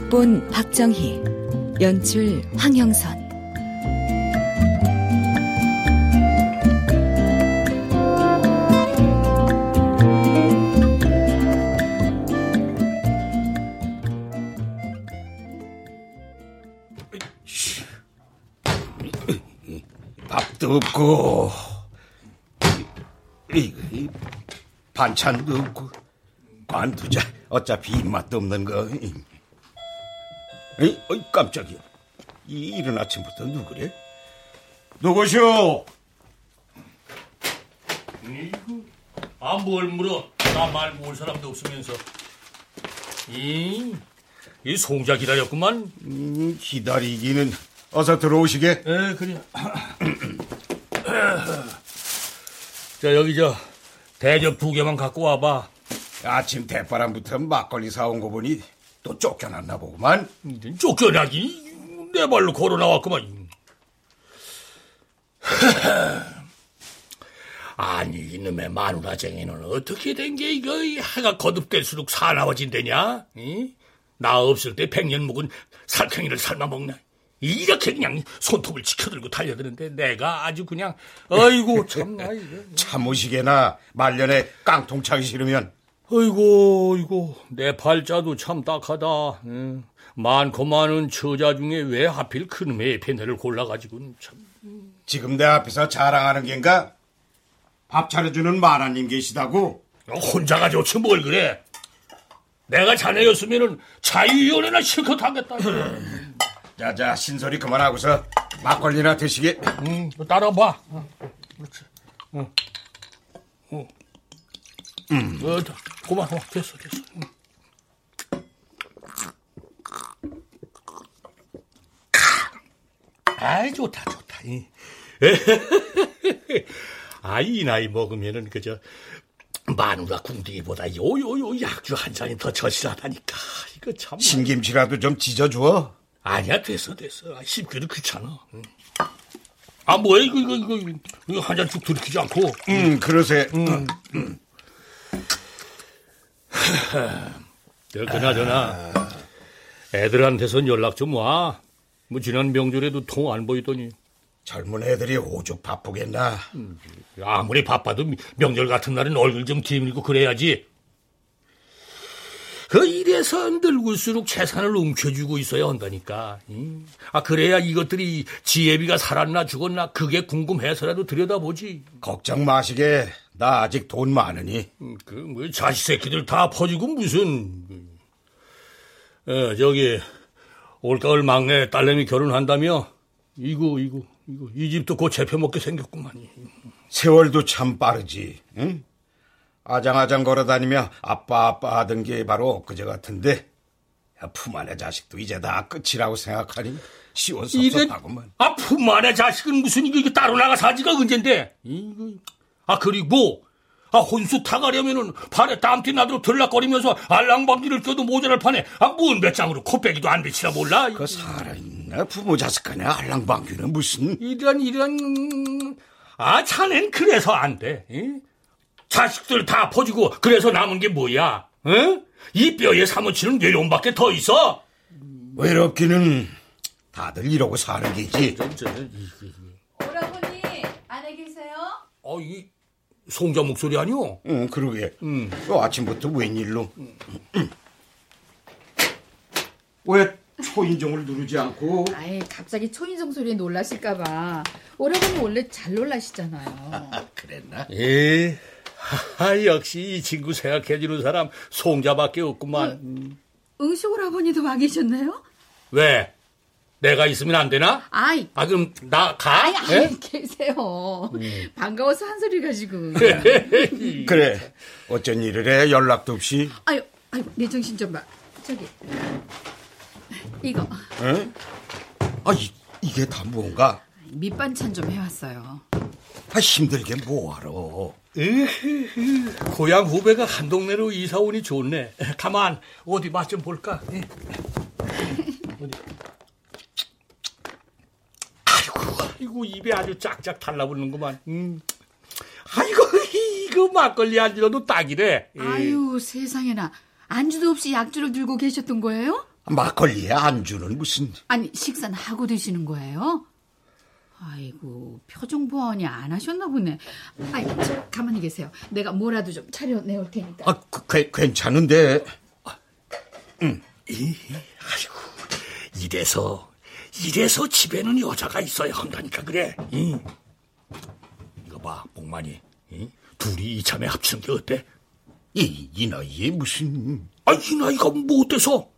극본 박정희, 연출 황영선. 밥도 없고 반찬도 없고 관두자 어차피 입맛도 없는 거 에이, 어이 깜짝이야 이 이른 아침부터 누구래? 누구시오? 아, 뭘 물어? 나 말고 올 사람도 없으면서. 이, 이 송자 기다렸구만. 음, 기다리기는 어서 들어오시게. 에, 그래. 자, 여기 저 대접 두 개만 갖고 와봐. 아침 대바람부터 막걸리 사온 거 보니 또 쫓겨났나 보구만. 쫓겨나기 내 발로 걸어 나왔구만. 아니 이놈의 마누라쟁이는 어떻게 된 게 이거 해가 거듭될수록 사나워진대냐? 이? 나 없을 때 백년 묵은 살쾡이를 삶아 먹나? 이렇게 그냥 손톱을 치켜들고 달려드는데 내가 아주 그냥 아이고 참나 이거. 참으시게나 말년에 깡통 차기 싫으면 아이고 이고 내 팔자도 참 딱하다. 응. 많고 많은 처자 중에 왜 하필 그놈의 페네를 골라가지고 참. 지금 내 앞에서 자랑하는 겐가? 밥 차려주는 마나님 계시다고? 혼자가 좋지 뭘 그래. 내가 자네였으면은 자유위원회나 실컷 하겠다. 자자 신소리 그만하고서 막걸리나 드시게. 응, 따라봐. 어, 그렇지. 응. 응. 음. 어, 고마워. 됐어, 됐어. 응. 아이 좋다 좋다. 아이 나이 먹으면은 그저 마누라 궁둥이보다 요요요 약주 한 잔이 더 절실하다니까. 이거 참. 신김치라도 좀 찢어줘. 아니야 됐어 됐어. 씹기도 귀찮아. 응. 아 뭐야 이거 이거 이거 이거 한 잔 쭉 들키지 않고. 음 그러세. 음. 음. 저 그나저나 애들한테선 연락 좀 와. 뭐 지난 명절에도 통 안 보이더니. 젊은 애들이 오죽 바쁘겠나. 음, 아무리 바빠도 명절 같은 날은 얼굴 좀 뒤밀고 그래야지. 그 이래서 늙을수록 재산을 움켜쥐고 있어야 한다니까. 아 그래야 이것들이 지혜비가 살았나 죽었나 그게 궁금해서라도 들여다보지. 걱정 마시게. 나 아직 돈 많으니. 그 뭐 자식 새끼들 다 퍼지고 무슨. 어, 저기 올가을 막내 딸내미 결혼한다며? 이거 이거 이거 이 집도 곧 재펴먹게 생겼구만. 세월도 참 빠르지. 응? 아장아장 걸어다니며 아빠 아빠 하던 게 바로 엊그제 같은데 품 안의 자식도 이제 다 끝이라고 생각하니 시원섭섭하구만. 아, 품 안의 자식은 무슨 이거, 이거 따로 나가 사지가 언젠데. 이거. 아 그리고 아 혼수 타가려면은 발에 땀띠 나도록 들락거리면서 알랑방귀를 껴도 모자랄 판에 아뭔 배짱으로 코빼기도 안 되치라 몰라. 그 살아있나 부모 자식 간에 알랑방귀는 무슨 이런 이런 아 자넨 그래서 안 돼. 응? 자식들 다 퍼지고 그래서 남은 게 뭐야? 응? 이 뼈에 사무치는 외로움밖에 더 있어? 외롭기는 다들 이러고 사는 게지. 오라버니 안에 계세요? 어, 이 송자 목소리 아니오? 응, 그러게. 응. 또 아침부터 웬일로? 응. 왜 초인종을 누르지 않고? 아이, 갑자기 초인종 소리에 놀라실까봐. 오라버니 원래 잘 놀라시잖아요. 그랬나? 예. 아, 역시 이 친구 생각해주는 사람 송자밖에 없구만. 어, 응시 오라버니도 와 계셨나요? 왜? 내가 있으면 안 되나? 아이. 아, 그럼 나 가? 아이, 아이 예? 계세요. 음. 반가워서 한 소리 가지고. 그래. 어쩐 일을 해? 연락도 없이. 아유, 아유, 내 정신 좀 봐. 저기. 이거. 응? 아, 이, 이게 다 뭔가? 밑반찬 좀 해왔어요. 아, 힘들게 뭐하러. 으흐흐, 고향 후배가 한 동네로 이사 오니 좋네. 가만, 어디 맛 좀 볼까? 어디. 아이고, 입에 아주 짝짝 달라붙는구만. 음. 아이고 이거 막걸리 안주로도 딱이래. 예. 아유 세상에나 안주도 없이 약주를 들고 계셨던 거예요? 막걸리에 안주는 무슨? 아니 식사는 하고 드시는 거예요? 아이고 표정 보완이 안 하셨나 보네. 아이 저 가만히 계세요. 내가 뭐라도 좀 차려 내올 테니까. 아, 그, 그, 괜찮은데. 응. 이, 아이고 이래서 이래서 집에는 여자가 있어야 한다니까 그래. 이. 이거 봐 복만이. 이? 둘이 이참에 합치는 게 어때? 이, 이 나이에 무슨? 아, 이 나이가 뭐 어때서?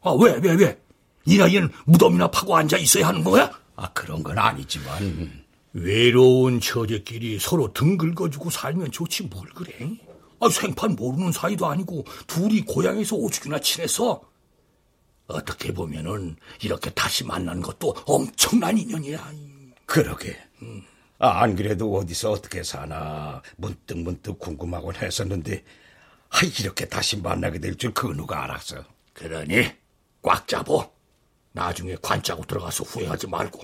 아, 왜, 왜, 왜? 이 나이에는 무덤이나 파고 앉아 있어야 하는 거야? 아, 그런 건 아니지만. 외로운 처제끼리 서로 등 긁어주고 살면 좋지 뭘 그래? 아, 생판 모르는 사이도 아니고 둘이 고향에서 오죽이나 친했어. 어떻게 보면은 이렇게 다시 만난 것도 엄청난 인연이야. 그러게. 음. 아, 안 그래도 어디서 어떻게 사나 문득 문득 궁금하곤 했었는데 아, 이렇게 다시 만나게 될 줄 그 누가 알았어. 그러니 꽉 잡어. 나중에 관 짜고 들어가서 후회하지 말고.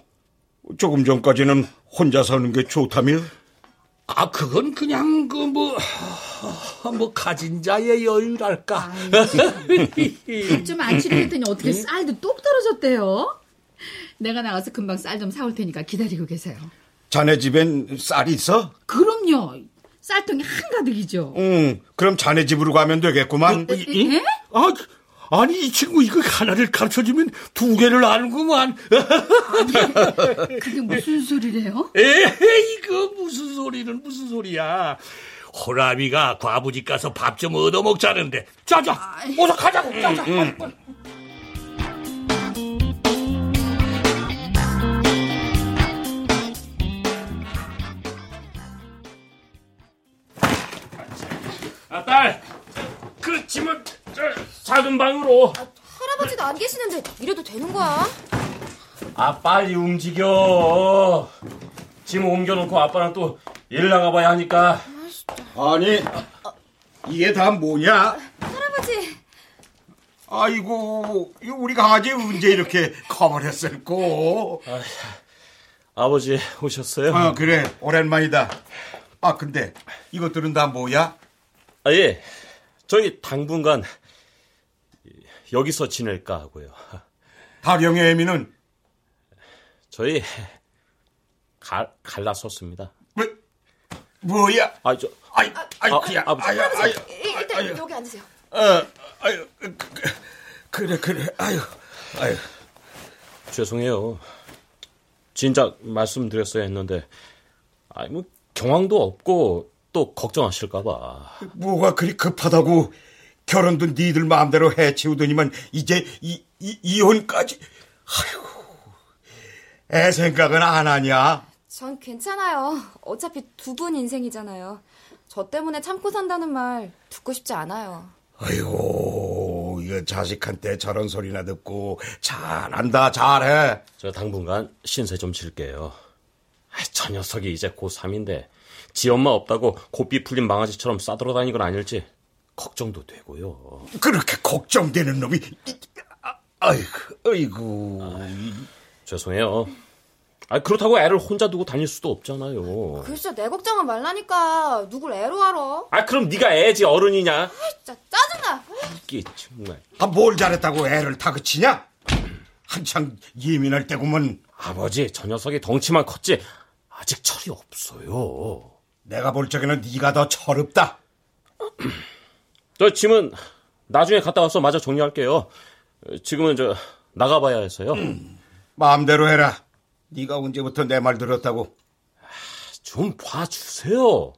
조금 전까지는 혼자 사는 게 좋다며? 아, 그건 그냥 그 뭐, 뭐 가진 자의 여유랄까. 좀 안 치료했더니 어떻게 쌀도 똑 떨어졌대요? 내가 나가서 금방 쌀 좀 사올 테니까 기다리고 계세요. 자네 집엔 쌀이 있어? 그럼요. 쌀통이 한가득이죠. 응, 그럼 자네 집으로 가면 되겠구만. 어, 예? 아, 아니 이 친구 이거 하나를 가르쳐주면 두 개를 아는구만. 아니, 그게 무슨 소리래요? 에이 이거 무슨 소리는 무슨 소리야. 호라비가 과부집 가서 밥 좀 얻어먹자는데. 자자, 어서 가자고. 자자. 응, 응. 아, 딸, 그 짐은 저 작은 방으로. 아, 할아버지도 안 계시는데 이래도 되는 거야? 아, 빨리 움직여. 짐 옮겨놓고 아빠랑 또 일 나가봐야 하니까. 아니, 이게 다 뭐냐? 할아버지. 아이고, 우리 강아지 언제 이렇게 커버렸을꼬? 아, 아버지 오셨어요? 아, 그래. 오랜만이다. 아, 근데 이것들은 다 뭐야? 아, 예. 저희 당분간 여기서 지낼까 하고요. 다령의 애미는? 저희 갈, 갈라섰습니다. 뭐, 뭐야? 아, 저, 아이, 아이, 아, 그야, 아버지. 아유, 아유, 일단 아유. 여기 앉으세요. 어, 아유, 그래, 그래, 아유, 아유. 죄송해요. 진작 말씀드렸어야 했는데, 아니, 뭐, 경황도 없고, 또 걱정하실까봐. 뭐가 그리 급하다고 결혼도 니들 마음대로 해치우더니만 이제 이, 이 이혼까지. 아이고, 애 생각은 안 하냐? 전 괜찮아요. 어차피 두 분 인생이잖아요. 저 때문에 참고 산다는 말 듣고 싶지 않아요. 아이고, 이거 자식한테 저런 소리나 듣고 잘한다, 잘해. 저 당분간 신세 좀 질게요. 저 녀석이 이제 고3인데 지 엄마 없다고 고삐 풀린 망아지처럼 싸돌아 다니는 건 아닐지 걱정도 되고요. 그렇게 걱정되는 놈이 아이고, 아이고. 아, 죄송해요. 아, 그렇다고 애를 혼자 두고 다닐 수도 없잖아요. 글쎄, 내 걱정은 말라니까. 누굴 애로 하러? 아, 그럼 네가 애지 어른이냐? 아, 진짜 짜증나. 이게 정말. 아, 뭘 잘했다고 애를 다그치냐? 한창 예민할 때구먼. 아버지, 저 녀석이 덩치만 컸지 아직 철이 없어요. 내가 볼 적에는 네가 더 철없다. 저 짐은 나중에 갔다 와서 마저 정리할게요. 지금은 저 나가봐야 해서요. 음, 마음대로 해라. 네가 언제부터 내 말 들었다고? 좀 봐주세요.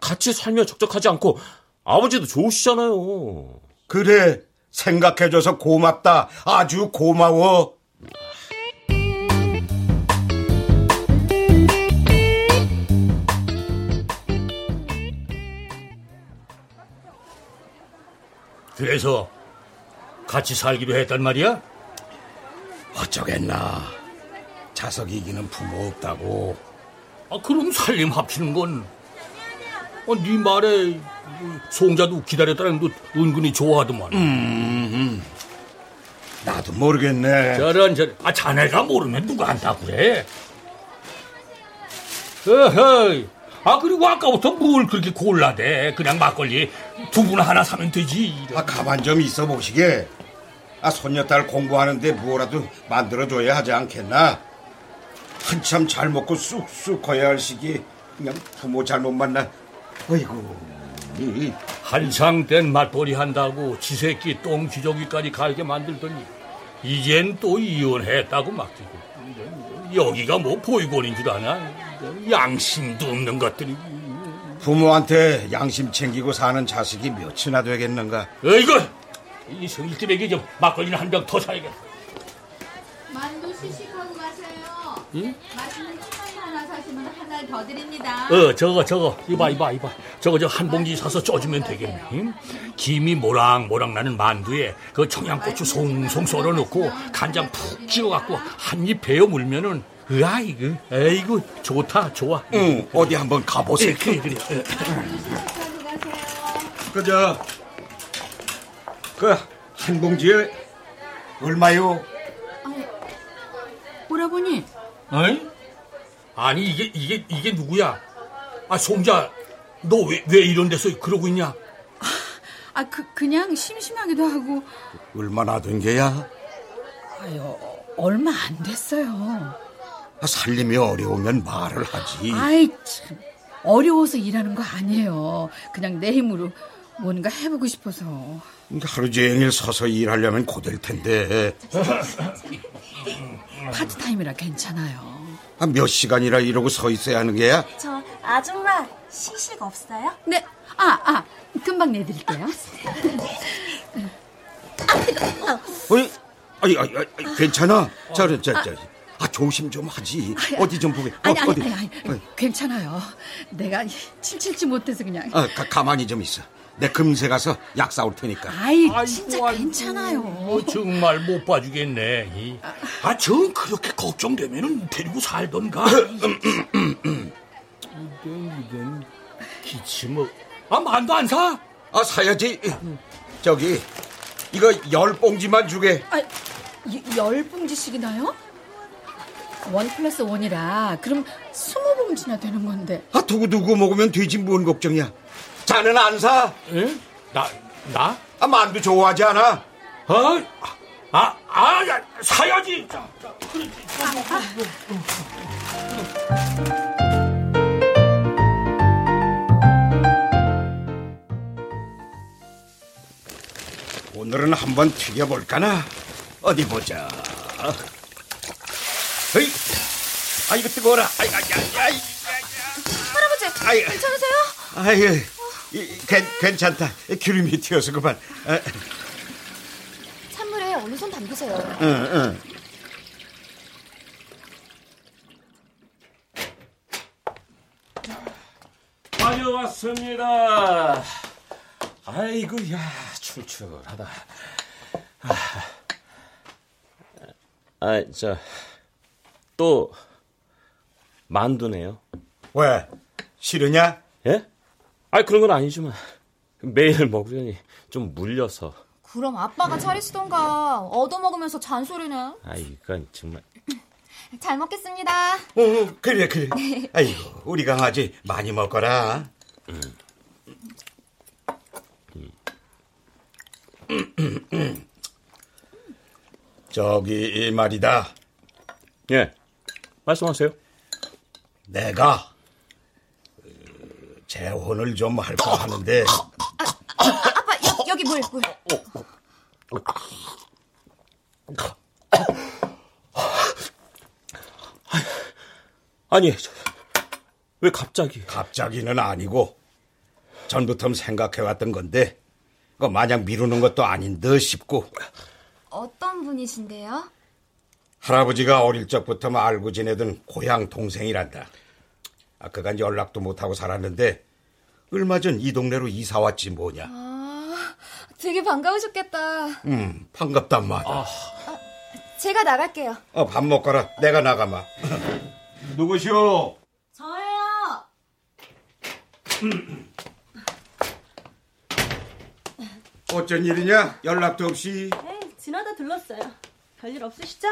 같이 살면 적적하지 않고 아버지도 좋으시잖아요. 그래, 생각해줘서 고맙다. 아주 고마워. 그래서 같이 살기로 했단 말이야? 어쩌겠나. 자석 이기는 부모 없다고. 아, 그럼 살림 합치는 건, 아, 네 말에 송자도 기다렸다는 듯 은근히 좋아하더만. 음, 음. 나도 모르겠네. 저런, 저런. 아, 자네가 모르면 누가 안다 그래? 어허이. 아, 그리고 아까부터 뭘 그렇게 골라대. 그냥 막걸리 두 분 하나 사면 되지. 아, 가만 좀 있어 보시게. 아, 손녀딸 공부하는데 뭐라도 만들어줘야 하지 않겠나? 한참 잘 먹고 쑥쑥 커야 할 시기에 그냥 부모 잘못 만나. 어이구. 이, 한창 땐 맞벌이 한다고 지새끼 똥 기저귀까지 갈게 만들더니 이젠 또 이혼했다고 맡기고 여기가 뭐 보육원인 줄 아나 양심도 없는 것들이 부모한테 양심 챙기고 사는 자식이 몇이나 되겠는가? 어이구 이 먹이 좀 막걸리를 한병 더 사야겠다 만두 시식하고 가세요. 맛있는 초장이 하나 사시면 하나 더 드립니다. 어 저거 저거 이봐 이봐 이봐 저거 저 한 봉지 사서 쪄주면 되겠네 응? 김이 모락모락 나는 만두에 그 청양고추 송송 썰어 넣고 간장 푹 찍어 갖고 한 입 베어 물면은 으아 이거 에이구 좋다 좋아 응, 어디 한번 가보세요. 예, 그래 그래 어. 그저 그 한 봉지에 얼마요? 오라버니, 어이? 아니 이게 이게 이게 누구야 아 송자 너 왜 왜 이런 데서 그러고 있냐 아, 그, 그냥 심심하기도 하고, 얼마나 된 게야? 아유, 얼마 안 됐어요. 아, 살림이 어려우면 말을 하지. 아이, 참. 어려워서 일하는 거 아니에요. 그냥 내 힘으로 뭔가 해보고 싶어서. 하루 종일 서서 일하려면 고될 텐데 파트타임이라 괜찮아요. 아, 몇 시간이나 이러고 서 있어야 하는 게야? 저 아줌마 시식 없어요? 네, 아, 아, 금방 내드릴게요. 어이, 아니, 아니, 아니, 괜찮아. 자, 저, 저, 저, 아 조심 좀 하지. 어디 좀 보게. 어, 아니, 아니, 어디? 아니, 아니. 괜찮아요. 내가 칠칠치 못해서 그냥. 아, 가, 가만히 좀 있어. 내 금세 가서 약 사올 테니까. 아이, 아이고, 진짜 아이고, 괜찮아요. 뭐 정말 못 봐주겠네. 이. 아, 전 그렇게 걱정되면은 데리고 살던가. 이건 이건 기침을. 아 만두 안 사? 아, 사야지. 저기, 이거 열 봉지만 주게. 아, 이- 열 봉지씩이나요? 원 플러스 원이라 그럼 스무 봉지나 되는 건데. 아, 두고두고 먹으면 되지 뭔 걱정이야. 자는 안 사? 에? 나 나? 아, 만두 좋아하지 않아? 어? 아, 아, 야, 사야지. 자, 자, 그래. 오늘은 한번 튀겨볼까나? 어디 보자. 어이, 아, 이거 뜨거워라. 아이, 아이, 아이, 아이. 할아버지, 아이. 괜찮으세요? 아유, 이, 괜, 괜찮다. 기름이 튀어서 그만. 어, 찬물에 어느 손 담그세요. 응, 응. 다녀왔습니다. 아이고, 야, 출출하다. 아, 아, 저, 또, 만두네요. 왜? 싫으냐? 예? 아, 그런 건 아니지만, 매일 먹으려니 좀 물려서. 그럼 아빠가 차리시던가 얻어먹으면서 잔소리는. 아, 이건 정말. 잘 먹겠습니다. 어, 그래, 그래. 아이고, 우리 강아지 많이 먹어라. 저기 말이다. 예. 말씀하세요. 내가 어, 재혼을 좀 할까 하는데 아 빠, 여, 여기 물, 물. 아니, 저, 왜 갑자기? 갑자기는 아니고 전부터 생각해왔던 건데 그 마냥 미루는 것도 아닌 듯 싶고 어떤 분이신데요? 할아버지가 어릴 적부터 알고 지내던 고향 동생이란다. 아, 그간 연락도 못하고 살았는데 얼마 전 이 동네로 이사 왔지 뭐냐. 아, 되게 반가우셨겠다. 음, 반갑단 말이야. 제가 나갈게요. 어, 밥 먹거라. 내가 나가마. 누구시오? 저예요. 어쩐 일이냐? 연락도 없이. 네, 지나다 들렀어요. 별일 없으시죠?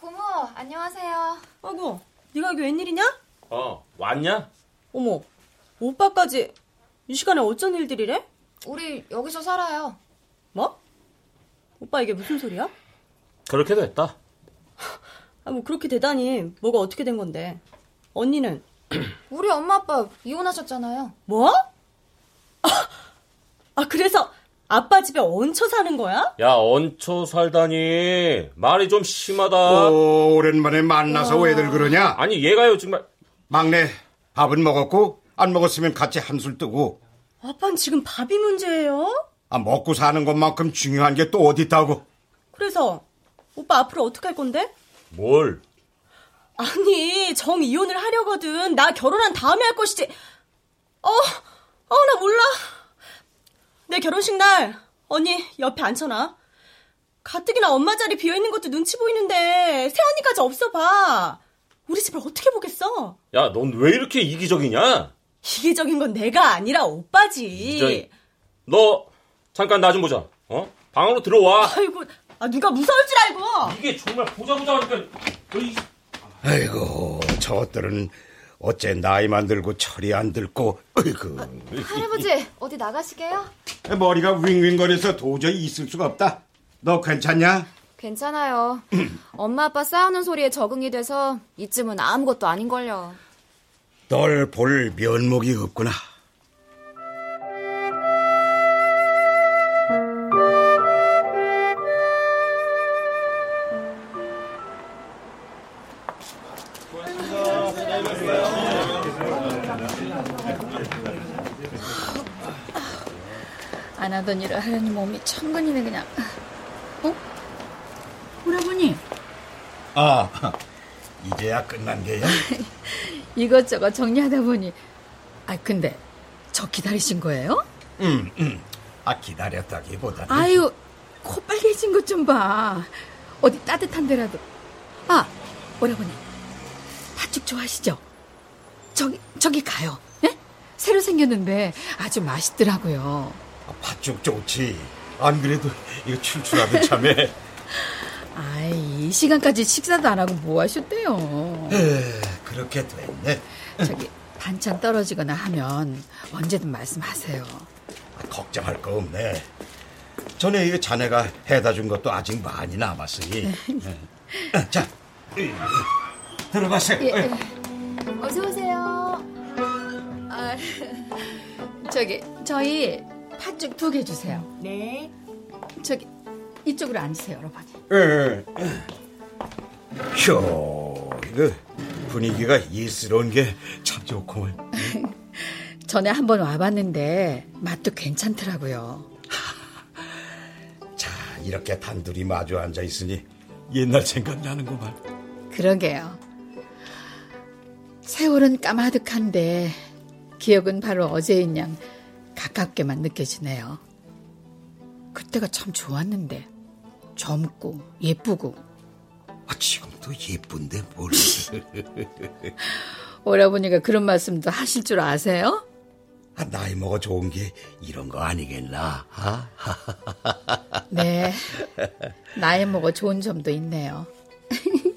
고모, 안녕하세요. 아이고, 네가 여기 웬일이냐? 어, 왔냐? 어머, 오빠까지 이 시간에 어쩐 일들이래? 우리 여기서 살아요. 뭐? 오빠 이게 무슨 소리야? 그렇게 됐다. 아, 뭐 그렇게 되다니 뭐가 어떻게 된 건데? 언니는 우리 엄마 아빠 이혼하셨잖아요. 뭐? 아 그래서 아빠 집에 얹혀 사는 거야? 야, 얹혀 살다니. 말이 좀 심하다. 오, 오랜만에 만나서 왜들 그러냐? 아니, 얘가요, 정말. 막내, 밥은 먹었고, 안 먹었으면 같이 한술 뜨고, 아빠는 지금 밥이 문제예요? 아, 먹고 사는 것만큼 중요한 게 또 어디 있다고? 그래서 오빠 앞으로 어떻게 할 건데? 뭘? 아니 정 이혼을 하려거든. 나 결혼한 다음에 할 것이지. 어, 어 나 몰라. 내 결혼식 날 언니 옆에 앉혀놔. 가뜩이나 엄마 자리 비어 있는 것도 눈치 보이는데 새언니까지 없어 봐. 우리 집을 어떻게 보겠어? 야, 넌 왜 이렇게 이기적이냐? 이기적인 건 내가 아니라 오빠지. 너, 잠깐 나 좀 보자. 어? 방으로 들어와. 아이고, 아, 누가 무서울 줄 알고. 이게 정말 보자 보자 하니까. 너이 아이고, 저것들은 어째 나이만 들고 철이 안 들고, 아이고. 할아버지, 어디 나가시게요? 머리가 윙윙거려서 도저히 있을 수가 없다. 너 괜찮냐? 괜찮아요. 엄마 아빠 싸우는 소리에 적응이 돼서 이쯤은 아무것도 아닌걸요. 널 볼 면목이 없구나. 안 하던 일을 하려니 몸이 천근이네 그냥. 어? 오라버니 아, 이제야 끝난 게야? 이것저것 정리하다 보니 아 근데 저 기다리신 거예요? 음, 음. 아, 기다렸다기보다는. 아유 코 빨개진 것 좀 봐. 어디 따뜻한 데라도. 아 오라버니 팥죽 좋아하시죠? 저기 저기 가요. 예? 새로 생겼는데 아주 맛있더라고요. 아, 팥죽 좋지. 안 그래도 이거 출출하던 참에. 아이 이 시간까지 식사도 안 하고 뭐 하셨대요? 에, 그렇게 됐네. 저기 반찬 떨어지거나 하면 언제든 말씀하세요. 아, 걱정할 거 없네. 전에 이 자네가 해다 준 것도 아직 많이 남았으니. 예. 자, 이, 들어가세요. 예, 어서 오세요. 아, 저기 저희 팥죽 두 개 주세요. 네. 저기 이쪽으로 앉으세요, 여러분. 예. 효, 이거 분위기가 예스러운 게 참 좋구만. 전에 한번 와봤는데 맛도 괜찮더라고요. 자, 이렇게 단둘이 마주 앉아 있으니 옛날 생각나는구만. 그러게요. 세월은 까마득한데 기억은 바로 어제인 양 가깝게만 느껴지네요. 그때가 참 좋았는데 젊고 예쁘고 아, 지금도 예쁜데 뭘. 오라버니가 그런 말씀도 하실 줄 아세요? 아, 나이 먹어 좋은 게 이런 거 아니겠나? 아? 네. 나이 먹어 좋은 점도 있네요.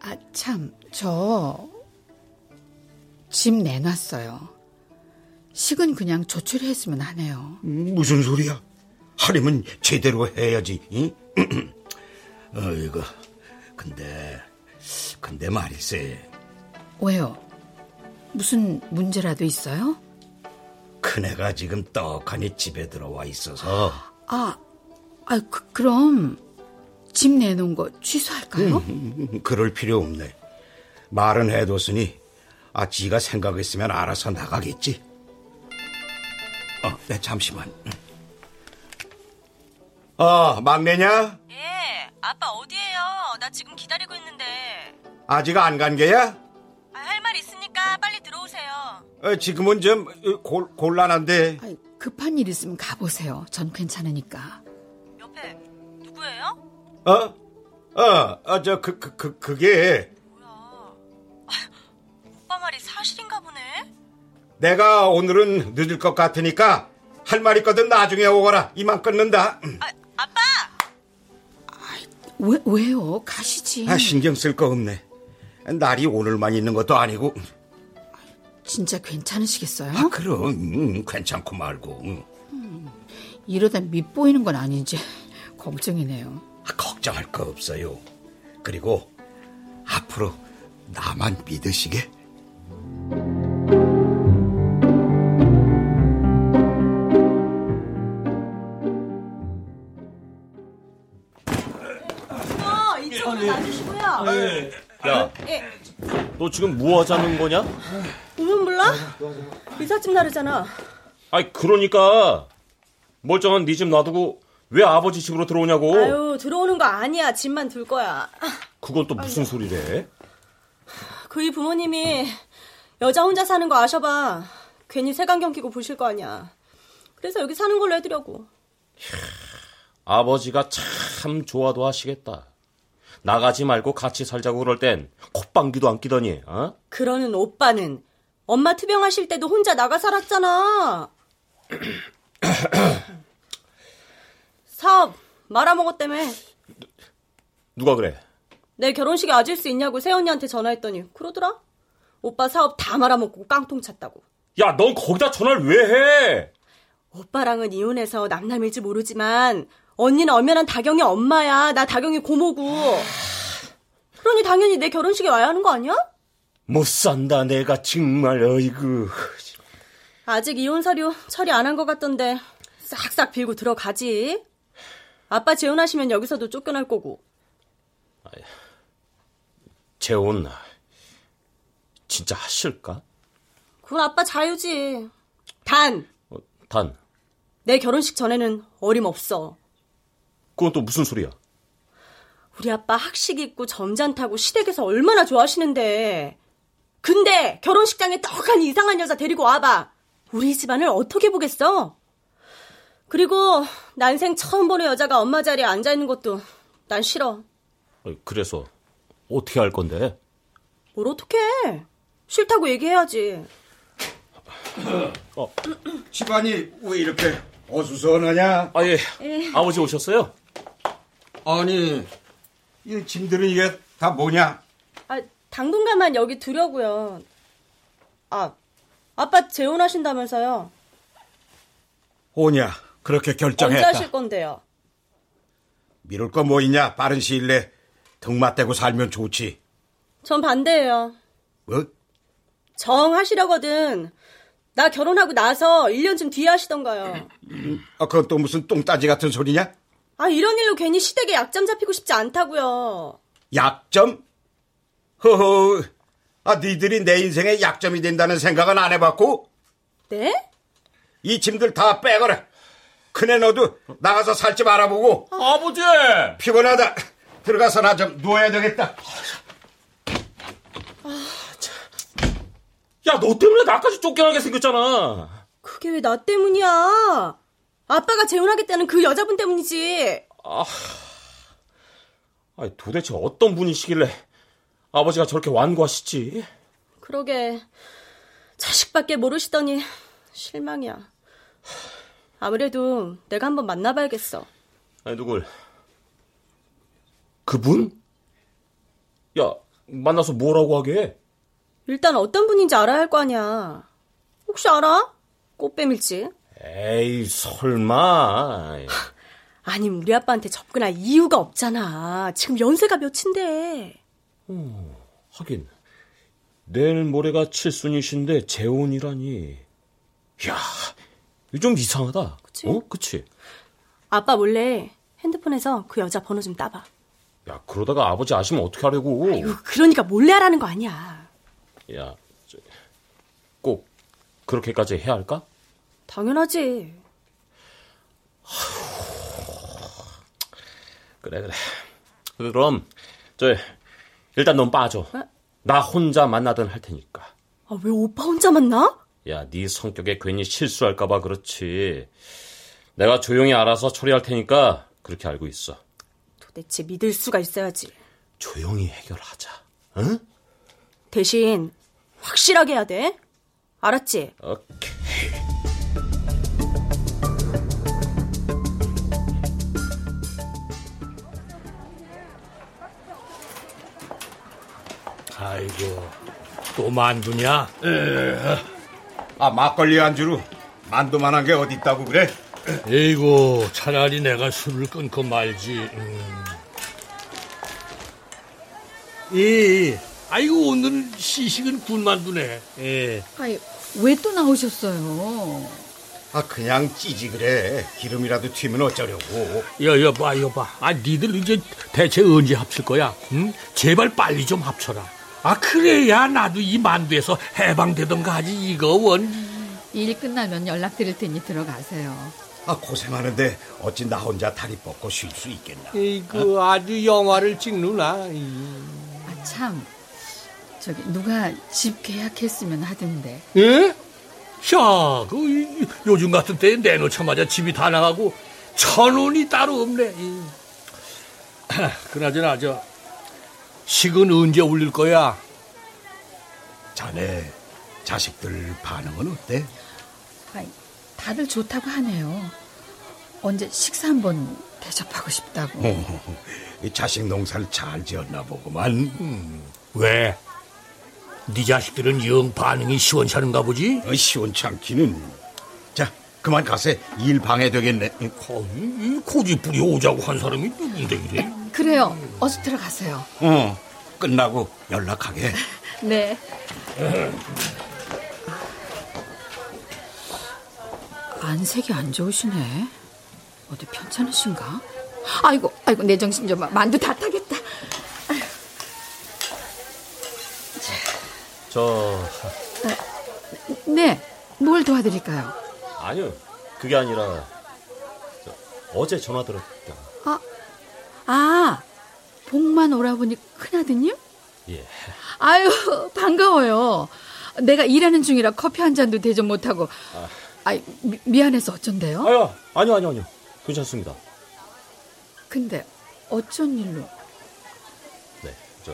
아, 참, 저, 집 내놨어요. 식은 그냥 조촐했으면 하네요. 무슨 소리야? 하려면 제대로 해야지. 응? 어이구, 근데 근데 말일세. 왜요? 무슨 문제라도 있어요? 큰애가 지금 떡하니 집에 들어와 있어서 아, 아, 그, 그럼 집 내놓은 거 취소할까요? 음, 그럴 필요 없네. 말은 해뒀으니 아 지가 생각했으면 알아서 나가겠지. 어, 네 잠시만. 어, 막내냐? 예, 아빠 어디에요? 나 지금 기다리고 있는데. 아직 안 간 게야? 할말 있으니까 빨리 들어오세요. 어, 지금은 좀 어, 골, 곤란한데. 아이, 급한 일 있으면 가보세요. 전 괜찮으니까. 옆에 누구예요? 어? 어, 어, 저, 그, 그, 그, 그게 내가 오늘은 늦을 것 같으니까 할 말 있거든 나중에 오거라. 이만 끊는다. 아, 아빠! 왜, 왜요? 가시지. 아, 신경 쓸 거 없네. 날이 오늘만 있는 것도 아니고. 진짜 괜찮으시겠어요? 아, 그럼 음, 괜찮고 말고. 음. 이러다 밉보이는 건 아닌지 걱정이네요. 아, 걱정할 거 없어요. 그리고 앞으로 나만 믿으시게. 야, 너 지금 뭐 하자는 거냐? 보면 몰라? 이삿짐 나르잖아. 아이, 그러니까 멀쩡한 네 집 놔두고 왜 아버지 집으로 들어오냐고. 아유, 들어오는 거 아니야. 짐만 둘 거야. 그건 또 무슨 소리래? 그이 부모님이 여자 혼자 사는 거 아셔봐. 괜히 색안경 끼고 보실 거 아니야. 그래서 여기 사는 걸로 해드려고. 아버지가 참 좋아도 하시겠다. 나가지 말고 같이 살자고 그럴 땐 콧방귀도 안 끼더니, 어? 그러는 오빠는 엄마 투병하실 때도 혼자 나가 살았잖아. 사업 말아먹었다며. 누가 그래? 내 결혼식에 와줄 수 있냐고 세연이한테 전화했더니 그러더라. 오빠 사업 다 말아먹고 깡통 찼다고. 야, 넌 거기다 전화를 왜 해? 오빠랑은 이혼해서 남남일지 모르지만 언니는 엄연한 다경이 엄마야. 나 다경이 고모고. 그러니 당연히 내 결혼식에 와야 하는 거 아니야? 못 산다, 내가 정말, 어이구. 아직 이혼 서류 처리 안 한 것 같던데 싹싹 빌고 들어가지. 아빠 재혼하시면 여기서도 쫓겨날 거고. 재혼, 진짜 하실까? 그건 아빠 자유지. 단, 어, 단, 내 결혼식 전에는 어림없어. 그건 또 무슨 소리야? 우리 아빠 학식 있고 점잖다고 시댁에서 얼마나 좋아하시는데. 근데 결혼식장에 떡하니 이상한 여자 데리고 와봐. 우리 집안을 어떻게 보겠어? 그리고 난생 처음 보는 여자가 엄마 자리에 앉아 있는 것도 난 싫어. 어, 그래서 어떻게 할 건데? 뭘 어떻게 해? 싫다고 얘기해야지. 집안이 왜 이렇게 어수선하냐? 아, 예. 아버지 오셨어요? 아니, 이 짐들은 이게 다 뭐냐? 아, 당분간만 여기 두려고요. 아, 아빠 재혼하신다면서요? 오냐, 그렇게 언제 결정했다. 하실 건데요? 미룰 거 뭐 있냐? 빠른 시일 내 등맞대고 살면 좋지. 전 반대예요. 뭐? 정 하시려거든. 나 결혼하고 나서 1년쯤 뒤에 하시던가요. 아, 그건 또 무슨 똥따지 같은 소리냐? 아, 이런 일로 괜히 시댁에 약점 잡히고 싶지 않다고요. 약점? 허허, 아, 니들이 내 인생에 약점이 된다는 생각은 안 해봤고? 네? 이 짐들 다 빼거라. 큰애 너도 나가서 살 집 알아보고. 아버지! 피곤하다. 들어가서 나 좀 누워야 되겠다. 야, 너 때문에 나까지 쫓겨나게 생겼잖아. 그게 왜 나 때문이야? 아빠가 재혼하겠다는 그 여자분 때문이지. 아니, 도대체 어떤 분이시길래 아버지가 저렇게 완고하시지? 그러게. 자식밖에 모르시더니 실망이야. 아무래도 내가 한번 만나봐야겠어. 아니, 누굴? 그분? 야, 만나서 뭐라고 하게? 일단 어떤 분인지 알아야 할 거 아니야. 혹시 알아? 꽃뱀일지. 에이, 설마. 아니, 우리 아빠한테 접근할 이유가 없잖아. 지금 연세가 몇인데. 하긴, 내일 모레가 칠순이신데 재혼이라니. 야, 좀 이상하다. 그치? 어? 그치? 아빠 몰래 핸드폰에서 그 여자 번호 좀 따봐. 야, 그러다가 아버지 아시면 어떻게 하려고. 이거 그러니까 몰래 하라는 거 아니야. 야, 저, 꼭 그렇게까지 해야 할까? 당연하지. 그래, 그래. 그럼, 저, 일단 넌 빠져. 어? 나 혼자 만나든 할 테니까. 아, 왜 오빠 혼자 만나? 야, 네 성격에 괜히 실수할까 봐 그렇지. 내가 조용히 알아서 처리할 테니까 그렇게 알고 있어. 도대체 믿을 수가 있어야지. 조용히 해결하자. 응? 대신 확실하게 해야 돼. 알았지? 오케이. 아이고, 또 만두냐? 아, 막걸리 안주로 만두만한 게 어디 있다고 그래? 에이고, 차라리 내가 술을 끊고 말지. 음. 예, 아이고, 오늘 시식은 군만두네. 예. 아이, 왜 또 나오셨어요? 아, 그냥 찌지 그래. 기름이라도 튀면 어쩌려고. 야, 야, 봐, 야, 봐. 아, 니들 이제 대체 언제 합칠 거야? 응? 제발 빨리 좀 합쳐라. 아, 그래야 나도 이 만두에서 해방되던가 하지, 이거 원. 일 끝나면 연락드릴 테니 들어가세요. 아, 고생하는데 어찌 나 혼자 다리 뻗고 쉴 수 있겠나? 이그 아주 영화를 찍누나. 아, 참. 저기, 누가 집 계약했으면 하던데. 예? 야, 그, 이- 요즘 같은 때에 내놓자마자 집이 다 나가고 천 원이 따로 없네. 이. 그나저나, 저, 식은 언제 올릴 거야? 자네 자식들 반응은 어때? 아이, 다들 좋다고 하네요. 언제 식사 한번 대접하고 싶다고. 어, 이 자식 농사를 잘 지었나 보구만. 왜? 네 자식들은 영 반응이 시원찮은가 보지? 어, 시원찮기는. 자, 그만 가세. 일 방해되겠네. 어, 이, 이 고집부리 오자고 한 사람이 누군데 이래? 그래요. 어서 들어가세요. 어, 끝나고 연락하게. 네. 안색이 안 좋으시네. 어디 편찮으신가? 아이고, 아이고, 내 정신 좀 봐. 만두 다 타겠다. 저 네, 뭘 도와드릴까요? 아니요. 그게 아니라 저, 어제 전화 들었다. 아, 아, 복만 오라버니 큰아드님? 예. 아유, 반가워요. 내가 일하는 중이라 커피 한 잔도 대접 못하고. 아이, 미, 미안해서 어쩐데요? 아유, 아니요, 아니요, 아니요. 괜찮습니다. 근데 어쩐 일로? 네, 저,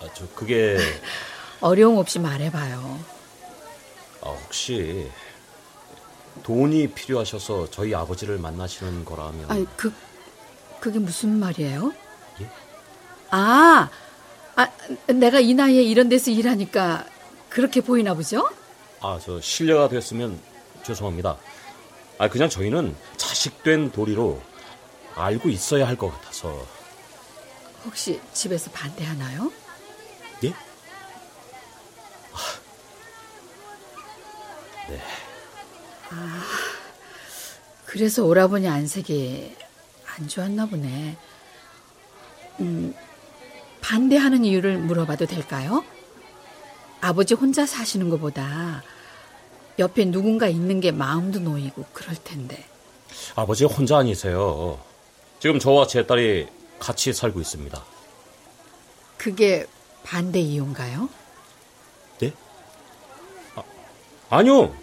아, 저 그게 어려움 없이 말해봐요. 아, 혹시 돈이 필요하셔서 저희 아버지를 만나시는 거라면 아니, 그, 그게 무슨 말이에요? 예? 아, 아, 내가 이 나이에 이런 데서 일하니까 그렇게 보이나 보죠? 아, 저 실례가 됐으면 죄송합니다. 아, 그냥 저희는 자식된 도리로 알고 있어야 할 것 같아서. 혹시 집에서 반대하나요? 예? 네. 그래서 오라버니 안색이 안 좋았나 보네. 음, 반대하는 이유를 물어봐도 될까요? 아버지 혼자 사시는 것보다 옆에 누군가 있는 게 마음도 놓이고 그럴 텐데. 아버지 혼자 아니세요. 지금 저와 제 딸이 같이 살고 있습니다. 그게 반대 이유인가요? 네? 아, 아니요.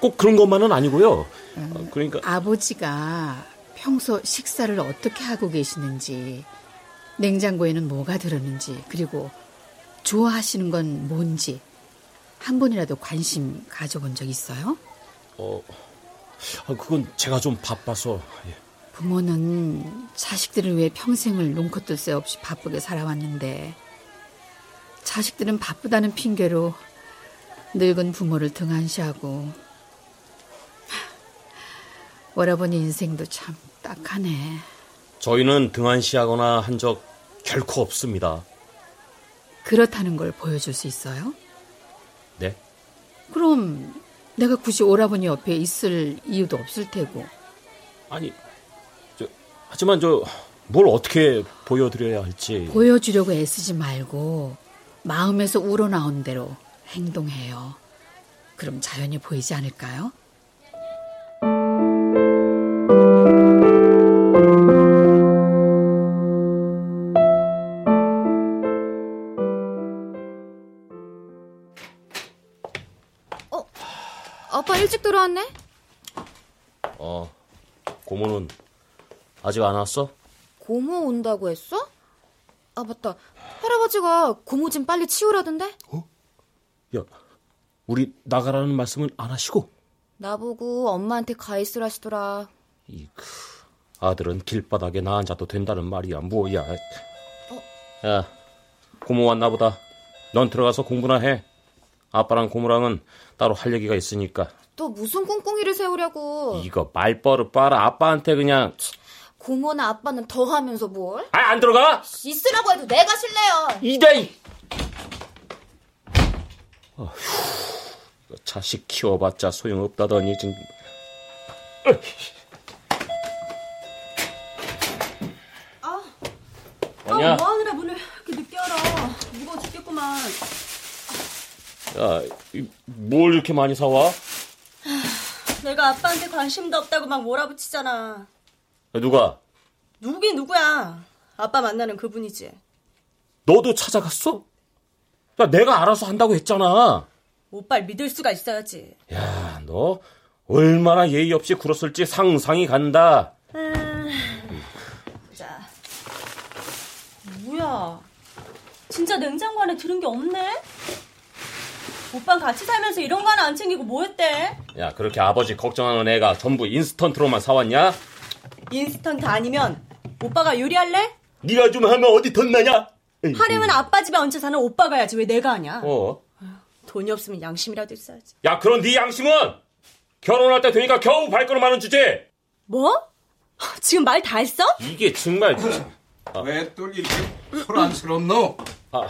꼭 그런 것만은 아니고요. 아, 그러니까 아버지가 평소 식사를 어떻게 하고 계시는지, 냉장고에는 뭐가 들었는지, 그리고 좋아하시는 건 뭔지 한 번이라도 관심 가져본 적 있어요? 어, 아, 그건 제가 좀 바빠서. 예. 부모는 자식들을 위해 평생을 뜰새 없이 바쁘게 살아왔는데 자식들은 바쁘다는 핑계로 늙은 부모를 등한시하고 하, 오라버니 인생도 참 딱하네. 저희는 등한시하거나 한 적 결코 없습니다. 그렇다는 걸 보여줄 수 있어요? 네? 그럼 내가 굳이 오라버니 옆에 있을 이유도 없을 테고 아니, 저, 하지만 저, 뭘 어떻게 보여드려야 할지. 보여주려고 애쓰지 말고 마음에서 우러나온 대로 행동해요. 그럼 자연히 보이지 않을까요? 왔네? 어, 고모는 아직 안 왔어? 고모 온다고 했어? 아, 맞다. 할아버지가 고모 좀 빨리 치우라던데? 야, 우리 나가라는 말씀은 안 하시고? 나보고 엄마한테 가 있으라시더라. 이그 아들은 길바닥에 나 앉아도 된다는 말이야 뭐야 야 고모 왔나 보다. 넌 들어가서 공부나 해. 아빠랑 고모랑은 따로 할 얘기가 있으니까. 또 무슨 꿍꿍이를 세우려고. 이거 말버릇 봐라. 아빠한테 그냥. 고모나 아빠는 더 하면서 뭘? 아, 안 들어가? 있으라고 해도 내가 실래요. 이다이! 어휴, 자식 키워봤자 소용없다더니 지금. 아, 뭐냐? 뭐 하느라 문을 이렇게 늦게 열어. 무거워 죽겠구만. 야, 이, 뭘 이렇게 많이 사와? 내가 아빠한테 관심도 없다고 막 몰아붙이잖아. 야, 누가? 누구긴 누구야. 아빠 만나는 그분이지. 너도 찾아갔어? 야, 내가 알아서 한다고 했잖아. 오빠를 믿을 수가 있어야지. 야, 너 얼마나 예의 없이 굴었을지 상상이 간다. 자. 뭐야. 진짜 냉장고 안에 들은 게 없네? 오빠는 같이 살면서 이런 거 하나 안 챙기고 뭐 했대? 야, 그렇게 아버지 걱정하는 애가 전부 인스턴트로만 사왔냐? 인스턴트 아니면 오빠가 요리할래? 네가 좀 하면 어디 덧나냐? 하려면 아빠 집에 얹혀 사는 오빠가 해야지 왜 내가 하냐? 어? 돈이 없으면 양심이라도 있어야지. 야, 그런 네 양심은 결혼할 때 되니까 겨우 발걸음하는 주제. 뭐? 지금 말 다 했어? 이게 정말 왜또 이렇게 소란스럽노? 아,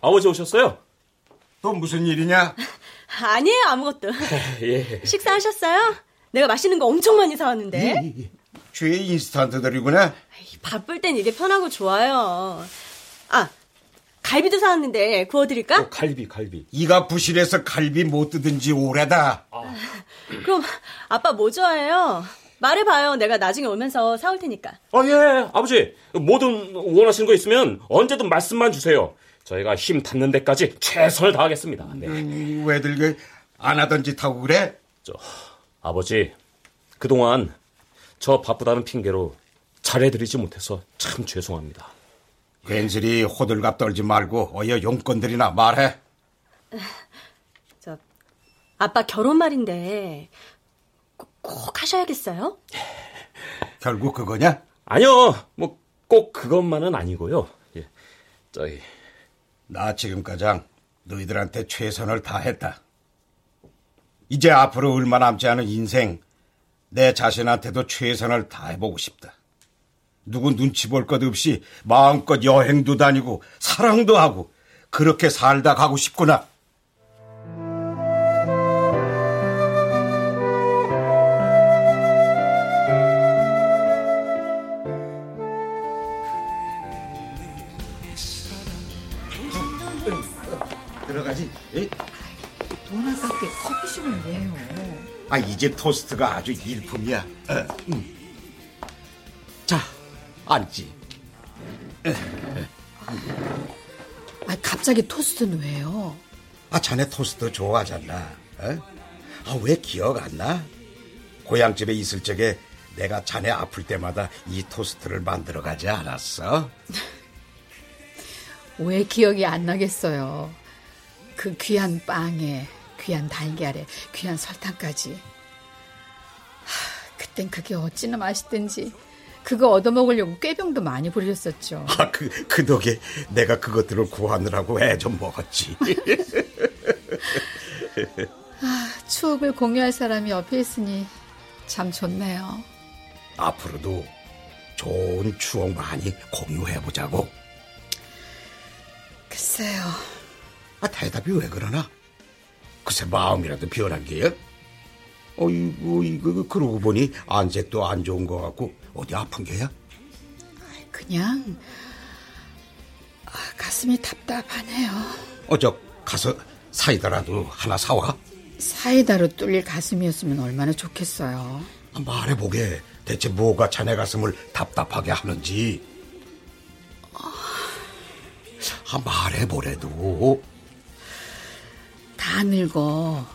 아버지 오셨어요? 또 무슨 일이냐? 아니에요 아무것도. 예. 식사하셨어요? 내가 맛있는 거 엄청 많이 사왔는데. 죄의 인스턴트들이구나. 바쁠 땐 이게 편하고 좋아요. 아, 갈비도 사왔는데 구워드릴까? 어, 갈비, 갈비. 이가 부실해서 갈비 못 뜯은 지 오래다. 그럼 아빠 뭐 좋아해요? 말해봐요. 내가 나중에 오면서 사올 테니까. 아, 예, 아버지. 뭐든 원하시는 거 있으면 언제든 말씀만 주세요. 저희가 힘 닿는 데까지 최선을 다하겠습니다. 네. 음, 왜들 그 안 하던 짓 하고 그래? 저, 아버지, 그동안 저 바쁘다는 핑계로 잘해드리지 못해서 참 죄송합니다. 괜스레 호들갑 떨지 말고 어여 용건들이나 말해. 저 아빠 결혼 말인데 꼭, 꼭 하셔야겠어요? 결국 그거냐? 아니요, 뭐 꼭 그것만은 아니고요. 예, 저희 나 지금까지 너희들한테 최선을 다했다. 이제 앞으로 얼마 남지 않은 인생 내 자신한테도 최선을 다해보고 싶다. 누구 눈치 볼 것 없이 마음껏 여행도 다니고 사랑도 하고 그렇게 살다 가고 싶구나. 아, 이집 토스트가 아주 일품이야. 어, 음. 자, 앉지. 아, 갑자기 토스트는 왜요? 아, 자네 토스트 좋아하잖아. 어? 아, 왜 기억 안 나? 고향집에 있을 적에 내가 자네 아플 때마다 이 토스트를 만들어 가지 않았어? 왜 기억이 안 나겠어요? 그 귀한 빵에, 귀한 달걀에, 귀한 설탕까지. 하, 그땐 그게 어찌나 맛있든지. 그거 얻어먹으려고 꾀병도 많이 부리셨었죠. 아, 그, 그 덕에 내가 그것들을 구하느라고 애 좀 먹었지. 아, 추억을 공유할 사람이 옆에 있으니 참 좋네요. 앞으로도 좋은 추억 많이 공유해보자고. 글쎄요. 아, 대답이 왜 그러나? 글쎄, 마음이라도 변한 게요? 어이구, 이거, 그러고 보니 안색도 안 좋은 것 같고, 어디 아픈 게야? 그냥 아, 가슴이 답답하네요. 어, 저, 가서 사이다라도 하나 사와? 사이다로 뚫릴 가슴이었으면 얼마나 좋겠어요. 아, 말해보게. 대체 뭐가 자네 가슴을 답답하게 하는지. 아, 말해보래도. 다 늙어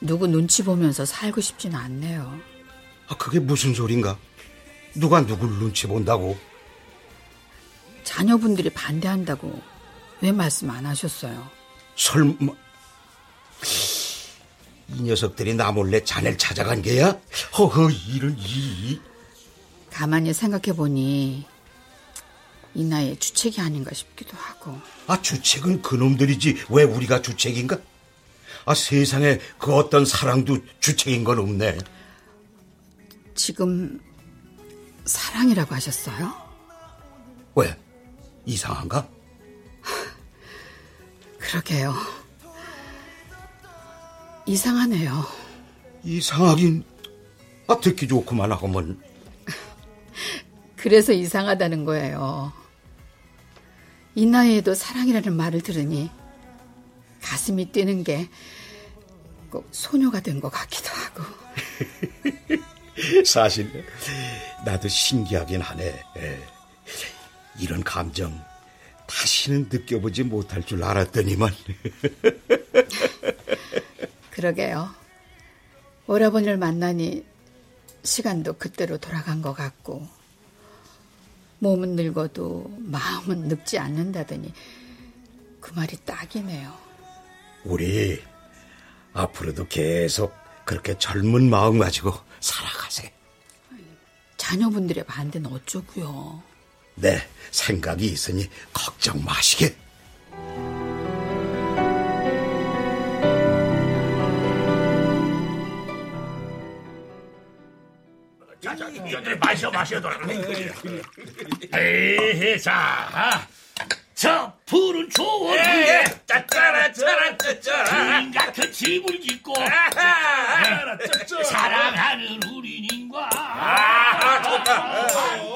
누구 눈치 보면서 살고 싶지는 않네요. 아, 그게 무슨 소린가? 누가 누굴 눈치 본다고? 자녀분들이 반대한다고 왜 말씀 안 하셨어요? 설마 이 녀석들이 나 몰래 자네를 찾아간 게야? 허허 이런 이 가만히 생각해 보니 이 나이에 주책이 아닌가 싶기도 하고. 아, 주책은 그놈들이지. 왜 우리가 주책인가? 아, 세상에 그 어떤 사랑도 주책인 건 없네. 지금 사랑이라고 하셨어요? 왜? 이상한가? 그러게요. 이상하네요. 이상하긴, 아, 듣기 좋구만 하고만. 그래서 이상하다는 거예요. 이 나이에도 사랑이라는 말을 들으니 가슴이 뛰는 게 꼭 소녀가 된 것 같기도 하고. 사실, 나도 신기하긴 하네. 예. 이런 감정, 다시는 느껴보지 못할 줄 알았더니만. 그러게요. 오라버니를 만나니 시간도 그때로 돌아간 것 같고, 몸은 늙어도 마음은 늙지 않는다더니 그 말이 딱이네요. 우리 앞으로도 계속 그렇게 젊은 마음 가지고 살아가세. 자녀분들의 반대는 어쩌고요. 네, 생각이 있으니 걱정 마시게. 자, 자, 이들 마셔, 마셔, 에이, 자, 저 푸른 초원 위에 짜짜라 짜라 짜짜라 주인 같은 집을 짓고 사랑하는 우리 님과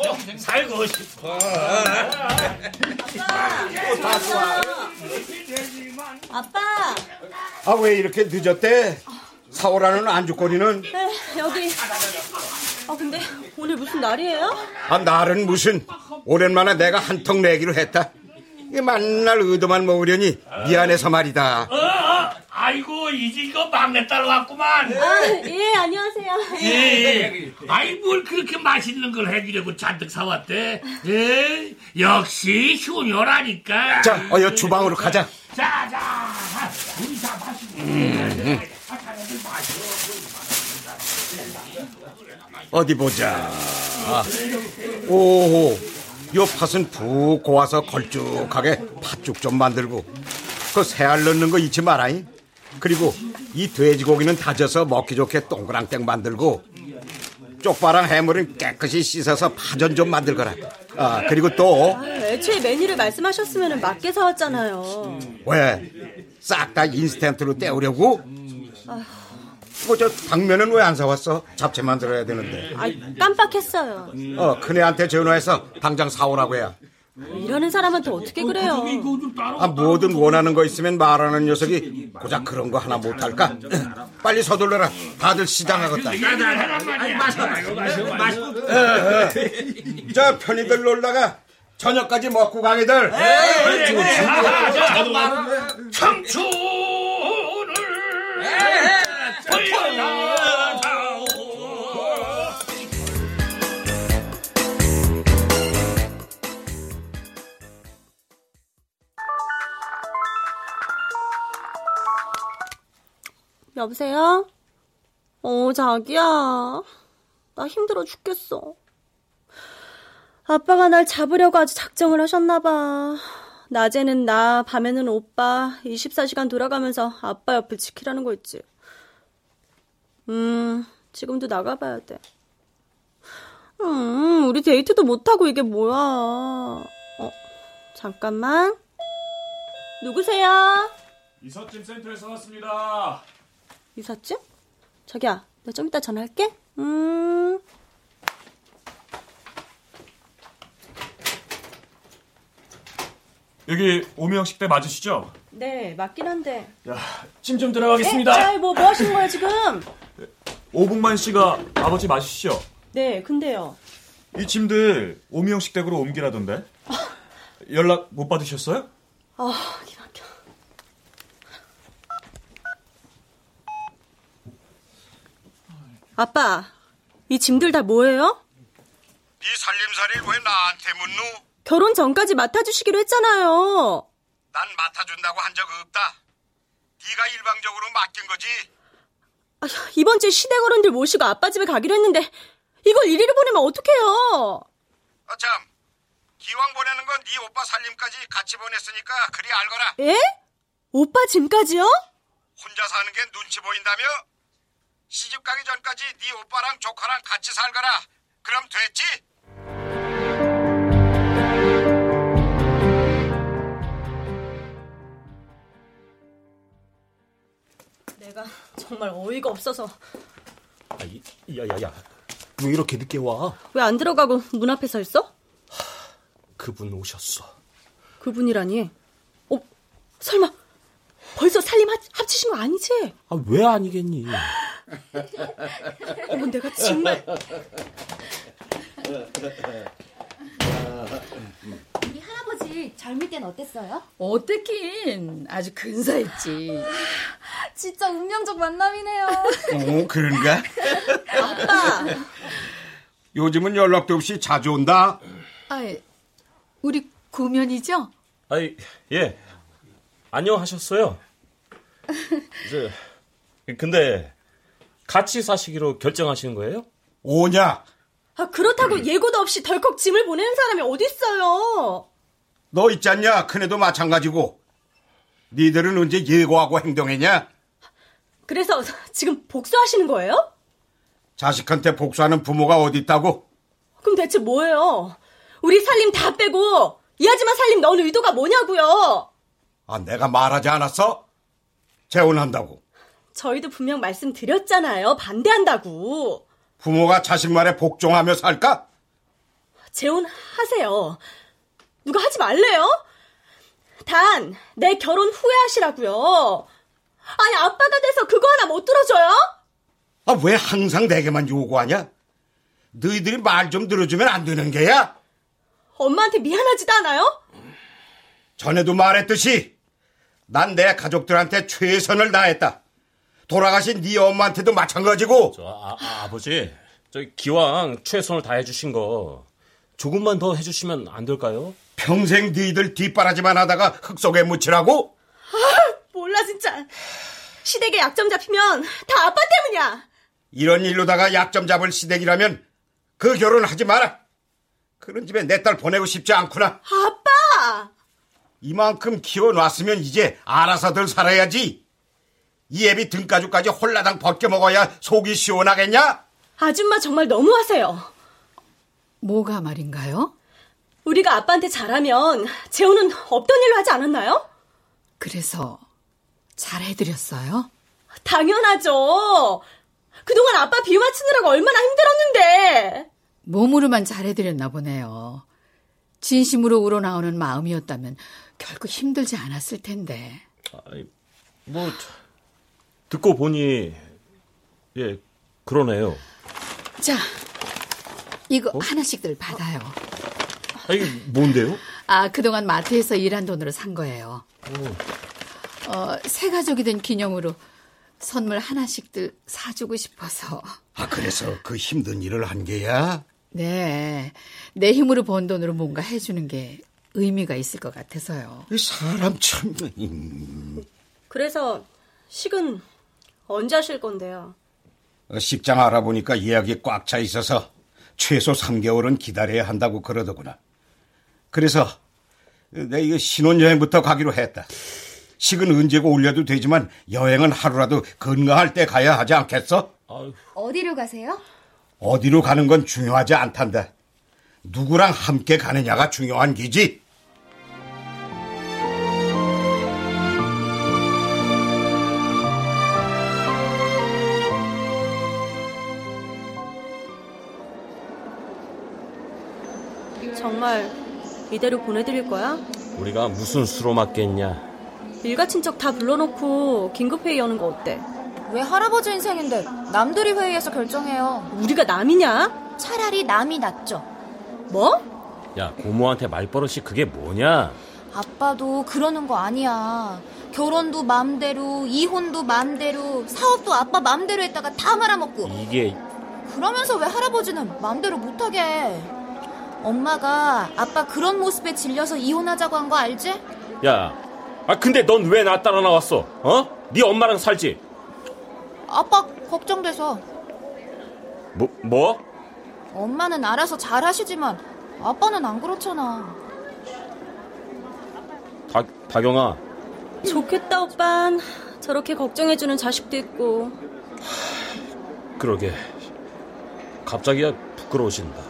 평생 살고 싶어. 아빠, 아, 왜 이렇게 늦었대? 사오라는 안주거리는? 네, 여기. 아, 근데 오늘 무슨 날이에요? 아, 날은 무슨 오랜만에 내가 한턱 내기로 했다. 이 만날 의도만 먹으려니 미안해서 말이다. 어, 어, 아이고 이제 이거 막내딸 왔구만. 아, 예, 안녕하세요. 예, 예. 아이 뭘 그렇게 맛있는 걸 해주려고 잔뜩 사왔대. 예, 역시 효녀라니까. 자, 어여 주방으로 가자. 자, 자, 우리 다 마시고. 아. 어디 보자. 오, 요 팥은 푹 고아서 걸쭉하게 팥죽 좀 만들고 그 새알 넣는 거 잊지 마라잉. 그리고 이 돼지고기는 다져서 먹기 좋게 동그랑땡 만들고 쪽파랑 해물은 깨끗이 씻어서 파전 좀 만들거라. 아 그리고 또 아, 애초에 메뉴를 말씀하셨으면 맞게 사왔잖아요. 왜? 싹 다 인스턴트로 때우려고? 뭐 저 당면은 왜 안 사왔어? 잡채 만들어야 되는데. 아, 깜빡했어요. 어 큰애한테 전화해서 당장 사오라고 해야. 이러는 사람한테 어떻게 그래요? 아, 뭐든 원하는 거 있으면 말하는 녀석이 고작 그런 거 하나 못할까? 빨리 서둘러라. 다들 시장하겠다. 저 편히들 놀다가 저녁까지 먹고 가게들. 돌려다오. 여보세요? 어, 자기야. 나 힘들어 죽겠어. 아빠가 날 잡으려고 아주 작정을 하셨나봐. 낮에는 나, 밤에는 오빠, 24시간 돌아가면서 아빠 옆을 지키라는 거 있지. 음, 지금도 나가봐야 돼. 음, 우리 데이트도 못하고 이게 뭐야. 어, 잠깐만. 누구세요? 이삿짐 센터에서 왔습니다. 이삿짐? 자기야, 나 좀 이따 전화할게. 음. 여기 오미영 식대 맞으시죠? 네, 맞긴 한데. 야, 짐좀 들어가겠습니다. 에? 아이, 뭐, 뭐 하시는 거예요, 지금? 오북만 씨가 아버지 맞으시죠? 네, 근데요. 이 짐들 오미영 식 댁으로 옮기라던데. 연락 못 받으셨어요? 아, 기막혀. 아빠, 이 짐들 다 뭐예요? 이 살림살이를 왜 나한테 묻노? 결혼 전까지 맡아주시기로 했잖아요. 난 맡아준다고 한 적 없다. 네가 일방적으로 맡긴 거지. 아, 이번 주에 시댁 어른들 모시고 아빠 집에 가기로 했는데, 이걸 이리로 보내면 어떡해요? 아, 참. 기왕 보내는 건 네 오빠 살림까지 같이 보냈으니까 그리 알거라. 예? 오빠 짐까지요? 혼자 사는 게 눈치 보인다며? 시집 가기 전까지 네 오빠랑 조카랑 같이 살거라. 그럼 됐지? 내가 정말 어이가 없어서 아, 야야야, 왜 이렇게 늦게 와? 왜 안 들어가고 문 앞에 서 있어? 그분 오셨어. 그분이라니. 어, 설마 벌써 살림 합, 합치신 거 아니지? 아, 왜 아니겠니? 어머, 내가 정말 우리 할아버지 젊을 땐 어땠어요? 어땠긴 아주 근사했지. 진짜 운명적 만남이네요. 어, 그런가? 아빠. 요즘은 연락도 없이 자주 온다. 아, 우리 구면이죠? 아이, 예. 안녕하셨어요. 저, 근데 같이 사시기로 결정하시는 거예요? 오냐? 아, 그렇다고 예고도 없이 덜컥 짐을 보내는 사람이 어딨어요? 너 있잖냐? 큰애도 마찬가지고. 니들은 언제 예고하고 행동했냐? 그래서 지금 복수하시는 거예요? 자식한테 복수하는 부모가 어디 있다고? 그럼 대체 뭐예요? 우리 살림 다 빼고 이 아줌마 살림 넣은 의도가 뭐냐고요? 아, 내가 말하지 않았어? 재혼한다고. 저희도 분명 말씀드렸잖아요. 반대한다고. 부모가 자식 말에 복종하며 살까? 재혼하세요. 누가 하지 말래요? 단, 내 결혼 후회하시라고요. 아니, 아빠가 돼서 그거 하나 못 들어줘요? 아, 왜 항상 내게만 요구하냐? 너희들이 말 좀 들어주면 안 되는 게야? 엄마한테 미안하지도 않아요? 전에도 말했듯이 난 내 가족들한테 최선을 다했다. 돌아가신 네 엄마한테도 마찬가지고. 저, 아, 아, 버지저 기왕 최선을 다해 주신 거 조금만 더 해주시면 안 될까요? 평생 너희들 뒷바라지만 하다가 흙 속에 묻히라고? 몰라, 진짜. 시댁에 약점 잡히면 다 아빠 때문이야. 이런 일로다가 약점 잡을 시댁이라면 그 결혼 하지 마라. 그런 집에 내 딸 보내고 싶지 않구나. 아빠! 이만큼 키워놨으면 이제 알아서들 살아야지. 이 애비 등가죽까지 홀라당 벗겨 먹어야 속이 시원하겠냐? 아줌마 정말 너무하세요. 뭐가 말인가요? 우리가 아빠한테 잘하면 재혼은 없던 일로 하지 않았나요? 그래서 잘해드렸어요? 당연하죠. 그동안 아빠 비유 맞추느라고 얼마나 힘들었는데. 몸으로만 잘해드렸나 보네요. 진심으로 우러나오는 마음이었다면 결코 힘들지 않았을 텐데. 아이, 뭐 듣고 보니 예 그러네요. 자, 이거 하나씩들 받아요. 아, 이게 뭔데요? 아, 그동안 마트에서 일한 돈으로 산 거예요. 어, 새 가족이 된 기념으로 선물 하나씩들 사주고 싶어서. 아, 그래서 그 힘든 일을 한 게야? 네. 내 힘으로 번 돈으로 뭔가 해주는 게 의미가 있을 것 같아서요. 이 사람 참. 그래서 식은 언제 하실 건데요? 어, 식장 알아보니까 예약이 꽉 차 있어서 최소 3개월은 기다려야 한다고 그러더구나. 그래서 내 이거 신혼여행부터 가기로 했다. 식은 언제고 올려도 되지만 여행은 하루라도 건강할 때 가야 하지 않겠어? 어디로 가세요? 어디로 가는 건 중요하지 않단다. 누구랑 함께 가느냐가 중요한 기지. 정말 이대로 보내드릴 거야? 우리가 무슨 수로 맞겠냐? 일가 친척 다 불러놓고 긴급회의 여는 거 어때? 왜 할아버지 인생인데 남들이 회의해서 결정해요. 우리가 남이냐? 차라리 남이 낫죠. 뭐? 야 고모한테 말버릇이 그게 뭐냐? 아빠도 그러는 거 아니야. 결혼도 맘대로, 이혼도 맘대로, 사업도 아빠 맘대로 했다가 다 말아먹고. 이게 그러면서 왜 할아버지는 맘대로 못하게 해? 엄마가 아빠 그런 모습에 질려서 이혼하자고 한 거 알지? 야, 아 근데 넌 왜 나 따라 나왔어? 어? 네 엄마랑 살지? 아빠 걱정돼서. 뭐 뭐? 엄마는 알아서 잘 하시지만 아빠는 안 그렇잖아. 박, 박영아, 좋겠다, 오빤. 저렇게 걱정해주는 자식도 있고. 그러게. 갑자기야 부끄러워진다.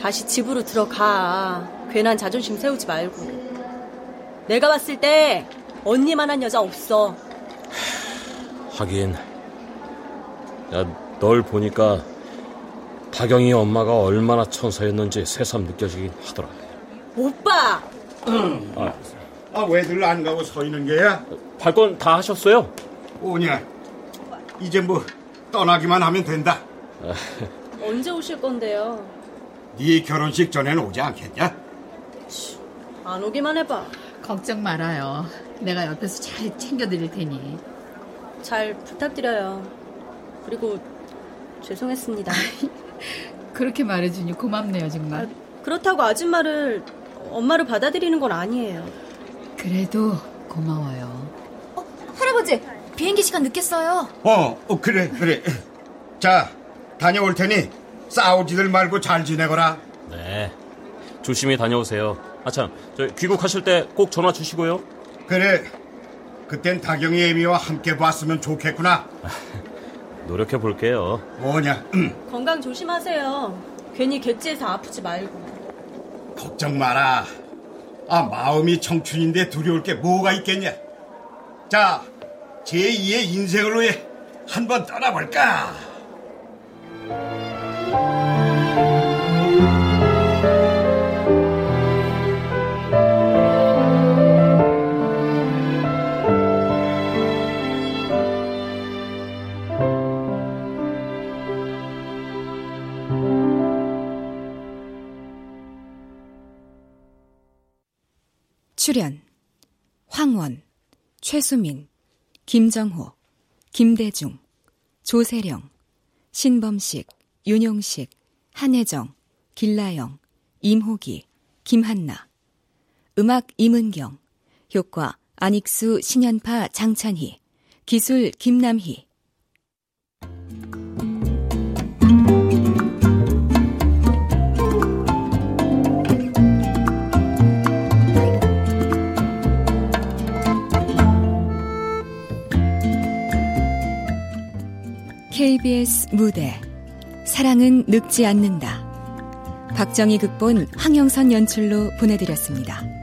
다시 집으로 들어가. 괜한 자존심 세우지 말고. 내가 봤을 때 언니만한 여자 없어. 하긴, 야, 널 보니까 박영희 엄마가 얼마나 천사였는지 새삼 느껴지긴 하더라. 오빠! 아, 아, 왜들 안 가고 서 있는 게야? 발권 다 하셨어요? 오냐? 이제 뭐 떠나기만 하면 된다. 언제 오실 건데요? 네 결혼식 전에는 오지 않겠냐? 안 오기만 해봐. 걱정 말아요. 내가 옆에서 잘 챙겨드릴 테니. 잘 부탁드려요. 그리고 죄송했습니다. 그렇게 말해주니 고맙네요, 정말. 그렇다고 아줌마를 엄마를 받아들이는 건 아니에요. 그래도 고마워요. 할아버지, 비행기 시간 늦겠어요. 어, 어, 그래, 그래. 자, 다녀올 테니 싸우지들 말고 잘 지내거라. 네. 조심히 다녀오세요. 아참, 저 귀국하실 때 꼭 전화 주시고요. 그래, 그땐 다경이 애미와 함께 봤으면 좋겠구나. 노력해 볼게요. 뭐냐? 건강 조심하세요. 괜히 객지에서 아프지 말고. 걱정 마라. 아, 마음이 청춘인데 두려울 게 뭐가 있겠냐? 자, 제2의 인생을 위해 한번 떠나볼까? 출연 황원, 최수민, 김정호, 김대중, 조세령, 신범식, 윤용식, 한혜정, 길라영, 임호기, 김한나. 음악 임은경 효과 안익수, 신연파, 장찬희 기술 김남희 KBS 무대 사랑은 늙지 않는다. 박정희 극본 황영선 연출로 보내드렸습니다.